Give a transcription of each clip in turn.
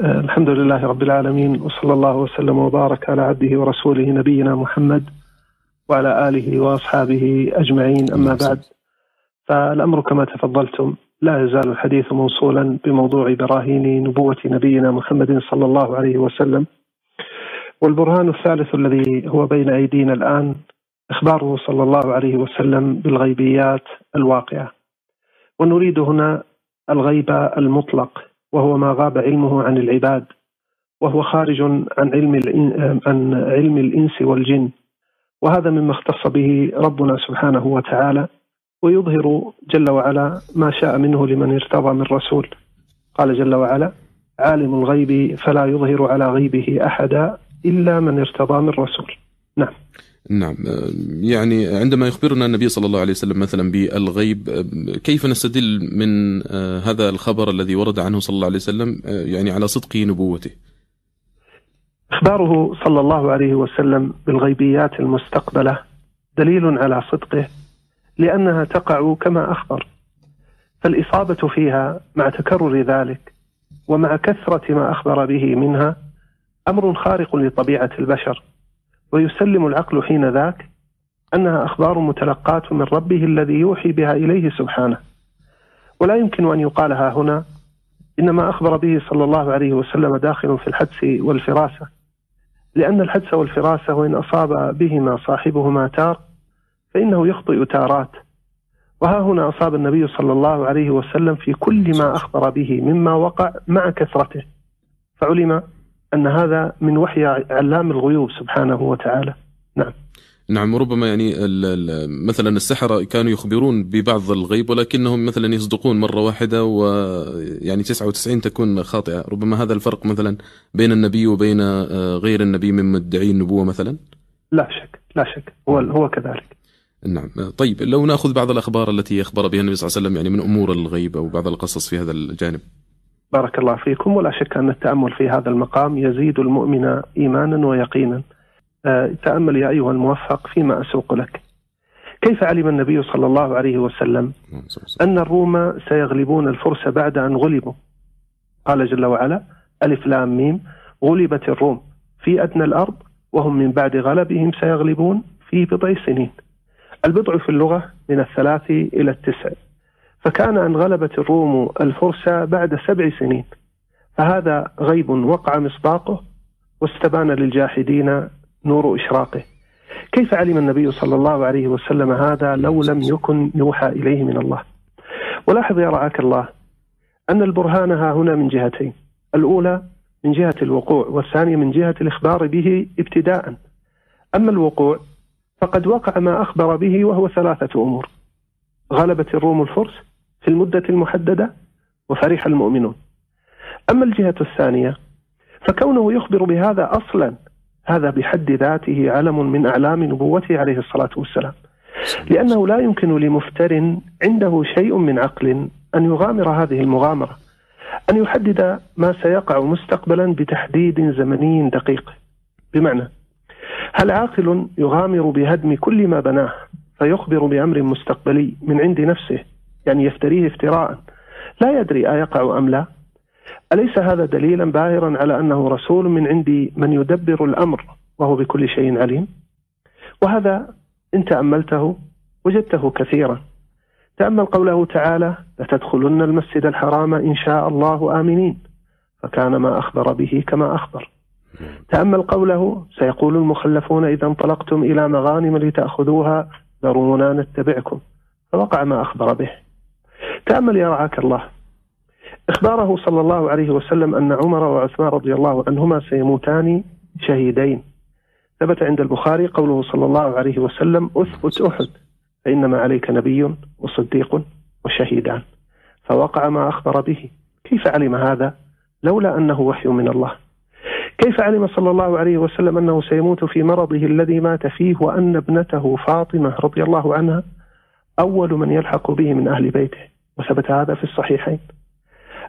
الحمد لله رب العالمين وصلى الله وسلم وبارك على عبده ورسوله نبينا محمد وعلى آله وأصحابه أجمعين. أما بعد فالأمر كما تفضلتم لا يزال الحديث موصولا بموضوع براهين نبوة نبينا محمد صلى الله عليه وسلم. والبرهان الثالث الذي هو بين أيدينا الآن إخباره صلى الله عليه وسلم بالغيبيات الواقعة. ونريد هنا الغيب المطلق. وهو ما غاب علمه عن العباد وهو خارج عن علم عن علم الإنس والجن. وهذا مما اختص به ربنا سبحانه وتعالى ويظهر جل وعلا ما شاء منه لمن ارتضى من رسول. قال جل وعلا عالم الغيب فلا يظهر على غيبه أحدا إلا من ارتضى من رسول. نعم. نعم. يعني عندما يخبرنا النبي صلى الله عليه وسلم مثلا بالغيب كيف نستدل من هذا الخبر الذي ورد عنه صلى الله عليه وسلم يعني على صدق نبوته؟ أخباره صلى الله عليه وسلم بالغيبيات المستقبلة دليل على صدقه لأنها تقع كما أخبر. فالإصابة فيها مع تكرر ذلك ومع كثرة ما أخبر به منها أمر خارق لطبيعة البشر. ويسلم العقل حين ذاك أنها أخبار متلقاة من ربه الذي يوحي بها إليه سبحانه. ولا يمكن أن يقال ها هنا ان ما أخبر به صلى الله عليه وسلم داخل في الحدس والفراسة لأن الحدس والفراسة وإن أصاب بهما صاحبهما تار فإنه يخطئ تارات. وها هنا أصاب النبي صلى الله عليه وسلم في كل ما أخبر به مما وقع مع كثرته. فعلم أن هذا من وحي علام الغيوب سبحانه وتعالى. نعم. نعم وربما يعني مثلا السحرة كانوا يخبرون ببعض الغيب ولكنهم مثلا يصدقون مرة واحدة ويعني 99 تكون خاطئة. ربما هذا الفرق مثلا بين النبي وبين غير النبي من مدعي النبوة مثلا؟ لا شك لا شك. هو هو كذلك. نعم. طيب لو نأخذ بعض الأخبار التي أخبر بها النبي صلى الله عليه وسلم يعني من أمور الغيب أو بعض القصص في هذا الجانب. بارك الله فيكم ولا شك أن التأمل في هذا المقام يزيد المؤمن إيمانا ويقينا. تأمل يا أيها الموفق فيما أسوق لك. كيف علم النبي صلى الله عليه وسلم أن الروم سيغلبون الفرس بعد أن غلبوا؟ قال جل وعلا ألف لام ميم. غلبت الروم في أدنى الأرض وهم من بعد غلبهم سيغلبون في بضع سنين. البضع في اللغة من الثلاث إلى التسع. فكان أن غلبت الروم الفرس بعد سبع سنين فهذا غيب وقع مصداقه واستبان للجاحدين نور إشراقه. كيف علم النبي صلى الله عليه وسلم هذا لو لم يكن يوحى إليه من الله؟ ولاحظ يا رعاك الله أن البرهان ها هنا من جهتين الأولى من جهة الوقوع والثانية من جهة الإخبار به ابتداء. أما الوقوع فقد وقع ما أخبر به وهو ثلاثة أمور غلبت الروم الفرس في المدة المحددة وفرح المؤمنون. أما الجهة الثانية فكونه يخبر بهذا أصلا هذا بحد ذاته علم من أعلام نبوته عليه الصلاة والسلام. لأنه لا يمكن لمفتر عنده شيء من عقل أن يغامر هذه المغامرة أن يحدد ما سيقع مستقبلا بتحديد زمني دقيق. بمعنى هل عاقل يغامر بهدم كل ما بناه فيخبر بأمر مستقبلي من عند نفسه يعني يفتريه افتراء. لا يدري أيقع أم لا. أليس هذا دليلا باهرا على أنه رسول من عند من يدبر الأمر وهو بكل شيء عليم؟ وهذا إن تأملته وجدته كثيرا. تأمل قوله تعالى لتدخلن المسجد الحرام إن شاء الله آمنين. فكان ما أخبر به كما أخبر. تأمل قوله سيقول المخلفون إذا انطلقتم إلى مغانم لتأخذوها ذرونا نتبعكم. فوقع ما أخبر به. تأمل يا رعاك الله. إخباره صلى الله عليه وسلم أن عمر وعثمان رضي الله عنهما سيموتان شهيدين. ثبت عند البخاري قوله صلى الله عليه وسلم أثبت أحد فإنما عليك نبي وصديق وشهيدان. فوقع ما أخبر به. كيف علم هذا؟ لولا أنه وحي من الله. كيف علم صلى الله عليه وسلم أنه سيموت في مرضه الذي مات فيه وأن ابنته فاطمة رضي الله عنها أول من يلحق به من أهل بيته؟ وثبت هذا في الصحيحين.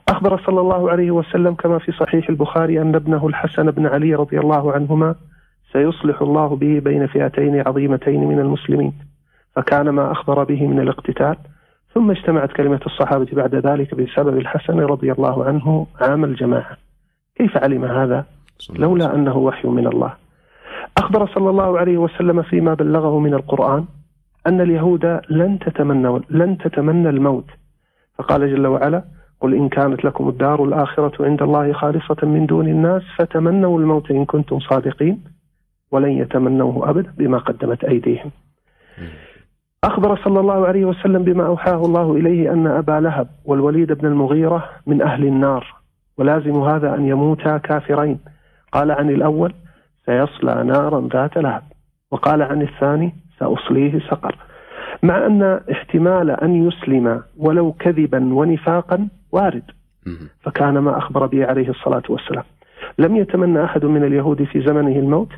أخبر صلى الله عليه وسلم كما في صحيح البخاري أن ابنه الحسن بن علي رضي الله عنهما سيصلح الله به بين فئتين عظيمتين من المسلمين فكان ما أخبر به من الاقتتال ثم اجتمعت كلمة الصحابة بعد ذلك بسبب الحسن رضي الله عنه عام الجماعة. كيف علم هذا؟ لولا أنه وحي من الله. أخبر صلى الله عليه وسلم فيما بلغه من القرآن أن اليهود لن تتمنى لن تتمنى الموت فقال جل وعلا قل إن كانت لكم الدار الآخرة عند الله خالصة من دون الناس فتمنوا الموت إن كنتم صادقين ولن يتمنوه أبدا بما قدمت أيديهم. أخبر صلى الله عليه وسلم بما أوحاه الله إليه أن أبا لهب والوليد بن المغيرة من أهل النار ولازم هذا أن يموتا كافرين. قال عن الأول سيصلى نارا ذات لهب وقال عن الثاني سأصليه سقر. مع أن احتمال أن يسلم ولو كذبا ونفاقا وارد. فكان ما أخبر به عليه الصلاة والسلام. لم يتمنى أحد من اليهود في زمنه الموت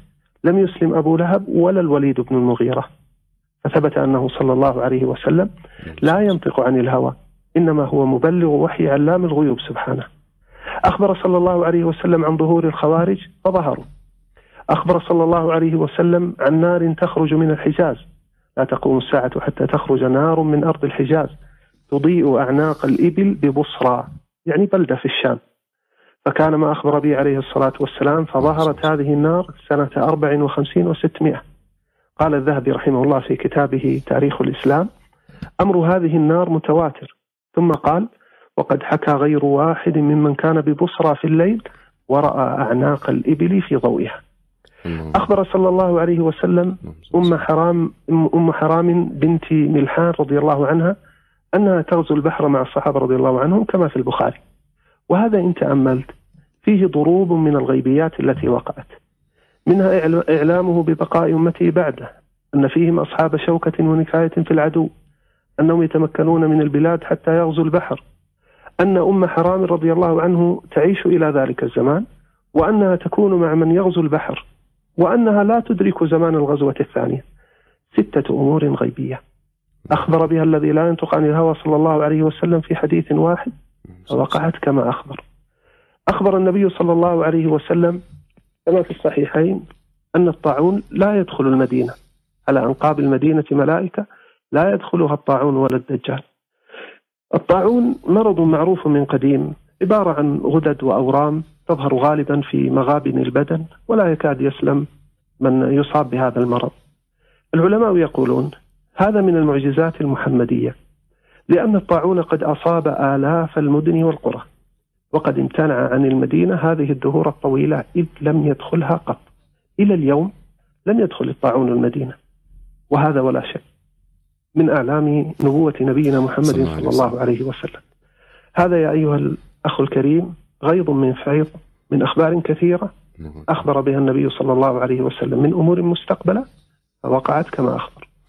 لم يسلم أبو لهب ولا الوليد بن المغيرة. فثبت أنه صلى الله عليه وسلم لا ينطق عن الهوى إنما هو مبلغ وحي علام الغيوب سبحانه. أخبر صلى الله عليه وسلم عن ظهور الخوارج فظهروا. أخبر صلى الله عليه وسلم عن نار تخرج من الحجاز لا تقوم الساعة حتى تخرج نار من أرض الحجاز. تضيء أعناق الإبل ببصرى يعني بلدة في الشام. فكان ما أخبر به عليه الصلاة والسلام فظهرت هذه النار سنة 54 و600 قال الذهبي رحمه الله في كتابه تاريخ الإسلام أمر هذه النار متواتر. ثم قال وقد حكى غير واحد ممن كان ببصرى في الليل ورأى أعناق الإبل في ضوئها. أخبر صلى الله عليه وسلم أم حرام أم حرام بنت ملحان رضي الله عنها أنها تغزو البحر مع الصحابة رضي الله عنهم كما في البخاري. وهذا إن تأملت فيه ضروب من الغيبيات التي وقعت. منها إعلامه ببقاء أمته بعده أن فيهم أصحاب شوكة ونكاية في العدو أنهم يتمكنون من البلاد حتى يغزو البحر. أن أم حرام رضي الله عنه تعيش إلى ذلك الزمان وأنها تكون مع من يغزو البحر. وأنها لا تدرك زمان الغزوة الثانية. ستة أمور غيبية. أخبر بها الذي لا ينطق عن الهوى صلى الله عليه وسلم في حديث واحد فوقعت كما أخبر. أخبر النبي صلى الله عليه وسلم كما في الصحيحين أن الطاعون لا يدخل المدينة. على أنقاب المدينة ملائكة لا يدخلها الطاعون ولا الدجال. الطاعون مرض معروف من قديم عبارة عن غدد وأورام تظهر غالبا في مغابن البدن ولا يكاد يسلم من يصاب بهذا المرض. العلماء يقولون هذا من المعجزات المحمدية لأن الطاعون قد أصاب آلاف المدن والقرى وقد امتنع عن المدينة هذه الدهور الطويلة إذ لم يدخلها قط. إلى اليوم لم يدخل الطاعون المدينة وهذا ولا شك من أعلام نبوة نبينا محمد صلى الله عليه وسلم. هذا يا أيها الأخ الكريم غيض من فيض من أخبار كثيرة أخبر بها النبي صلى الله عليه وسلم. من أمور مستقبلة فوقعت كما أخبر.